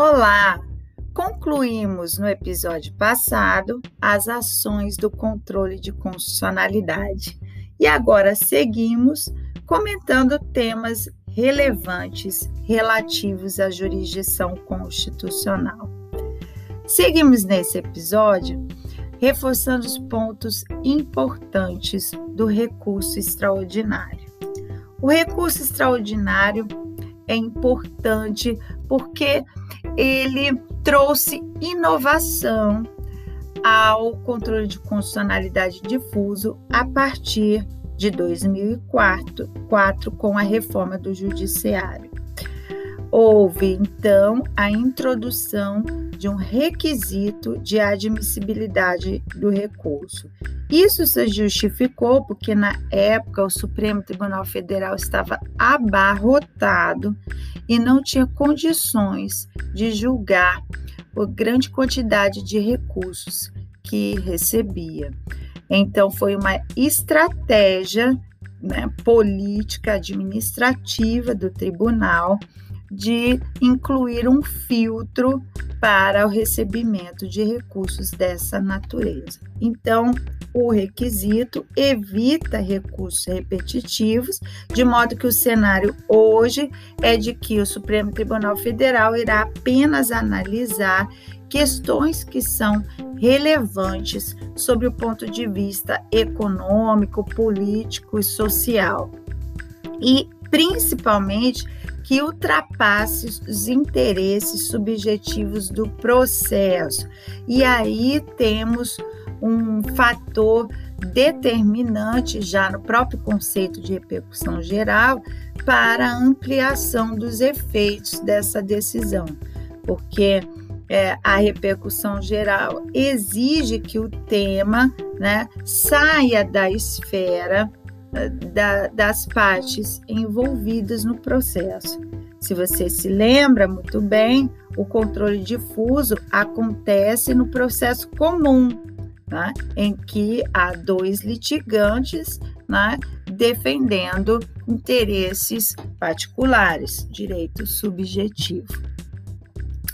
Olá! Concluímos no episódio passado as ações do controle de constitucionalidade e agora seguimos comentando temas relevantes relativos à jurisdição constitucional. Seguimos nesse episódio reforçando os pontos importantes do recurso extraordinário. O recurso extraordinário é importante porque ele trouxe inovação ao controle de constitucionalidade difuso a partir de 2004 4, com a reforma do judiciário. Houve, então, a introdução de um requisito de admissibilidade do recurso. Isso se justificou porque, na época, o Supremo Tribunal Federal estava abarrotado e não tinha condições de julgar a grande quantidade de recursos que recebia. Então, foi uma estratégia né, política administrativa do tribunal de incluir um filtro para o recebimento de recursos dessa natureza. Então, o requisito evita recursos repetitivos, de modo que o cenário hoje é de que o Supremo Tribunal Federal irá apenas analisar questões que são relevantes sobre o ponto de vista econômico, político e social. E principalmente que ultrapasse os interesses subjetivos do processo. E aí temos um fator determinante já no próprio conceito de repercussão geral para a ampliação dos efeitos dessa decisão, porque é, a repercussão geral exige que o tema né, saia da esfera da, das partes envolvidas no processo. Se você se lembra muito bem, o controle difuso acontece no processo comum, né, em que há dois litigantes né, defendendo interesses particulares, direito subjetivo.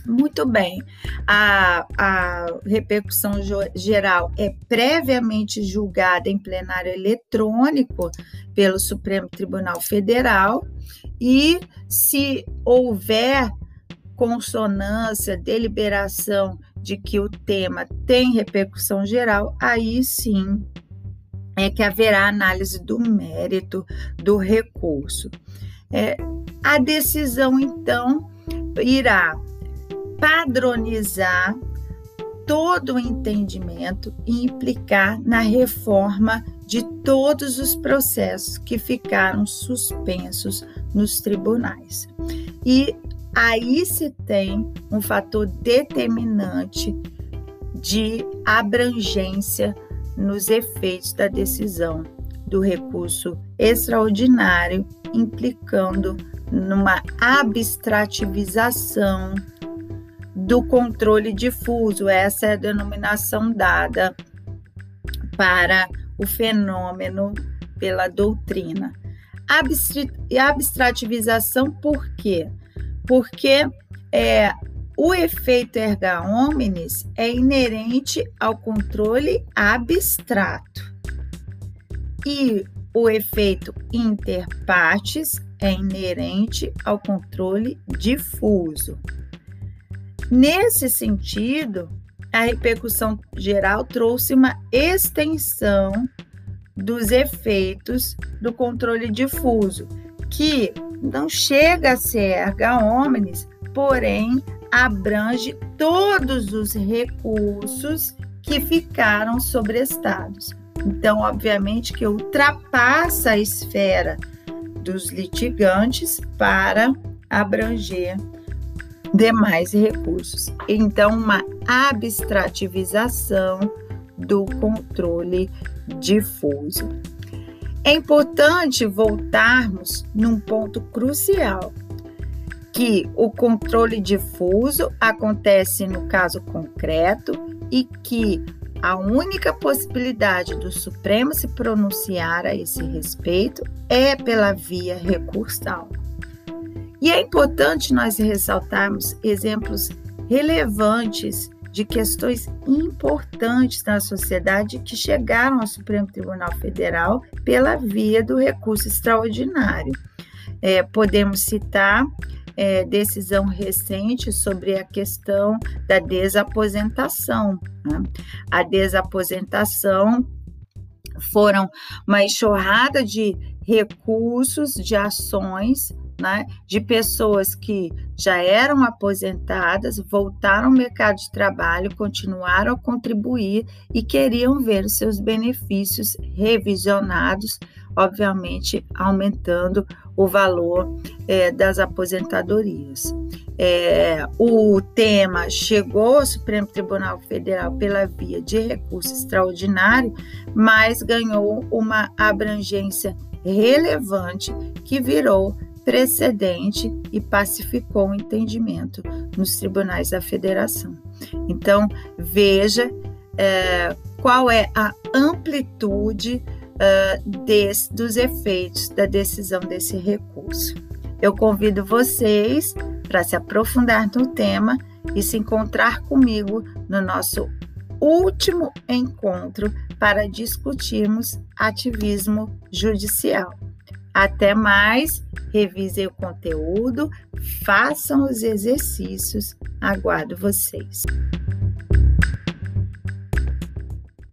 Muito bem. A, a repercussão geral é previamente julgada em plenário eletrônico pelo Supremo Tribunal Federal e, se houver consonância, deliberação de que o tema tem repercussão geral, aí sim é que haverá análise do mérito do recurso. É, a decisão, então, irá padronizar todo o entendimento e implicar na reforma de todos os processos que ficaram suspensos nos tribunais. E aí se tem um fator determinante de abrangência nos efeitos da decisão do recurso extraordinário, implicando numa abstrativização do controle difuso. Essa é a denominação dada para o fenômeno pela doutrina. Abstrativização por quê? Porque é, o efeito erga omnes é inerente ao controle abstrato e o efeito inter partes é inerente ao controle difuso. Nesse sentido, a repercussão geral trouxe uma extensão dos efeitos do controle difuso, que não chega a ser erga omnes, porém abrange todos os recursos que ficaram sobrestados. Então, obviamente que ultrapassa a esfera dos litigantes para abranger demais recursos. Então, uma abstrativização do controle difuso. É importante voltarmos num ponto crucial, que o controle difuso acontece no caso concreto e que a única possibilidade do Supremo se pronunciar a esse respeito é pela via recursal. E é importante nós ressaltarmos exemplos relevantes de questões importantes na sociedade que chegaram ao Supremo Tribunal Federal pela via do recurso extraordinário. É, podemos citar é, decisão recente sobre a questão da desaposentação. Né? A desaposentação foram uma enxurrada de recursos, de ações né, de pessoas que já eram aposentadas, voltaram ao mercado de trabalho, continuaram a contribuir e queriam ver seus benefícios revisionados, obviamente aumentando o valor é, das aposentadorias. É, o tema chegou ao Supremo Tribunal Federal pela via de recurso extraordinário, mas ganhou uma abrangência relevante que virou precedente e pacificou o entendimento nos tribunais da federação. Então, veja é, qual é a amplitude é, dos efeitos da decisão desse recurso. Eu convido vocês para se aprofundar no tema e se encontrar comigo no nosso último encontro para discutirmos ativismo judicial. Até mais, revisem o conteúdo, façam os exercícios. Aguardo vocês.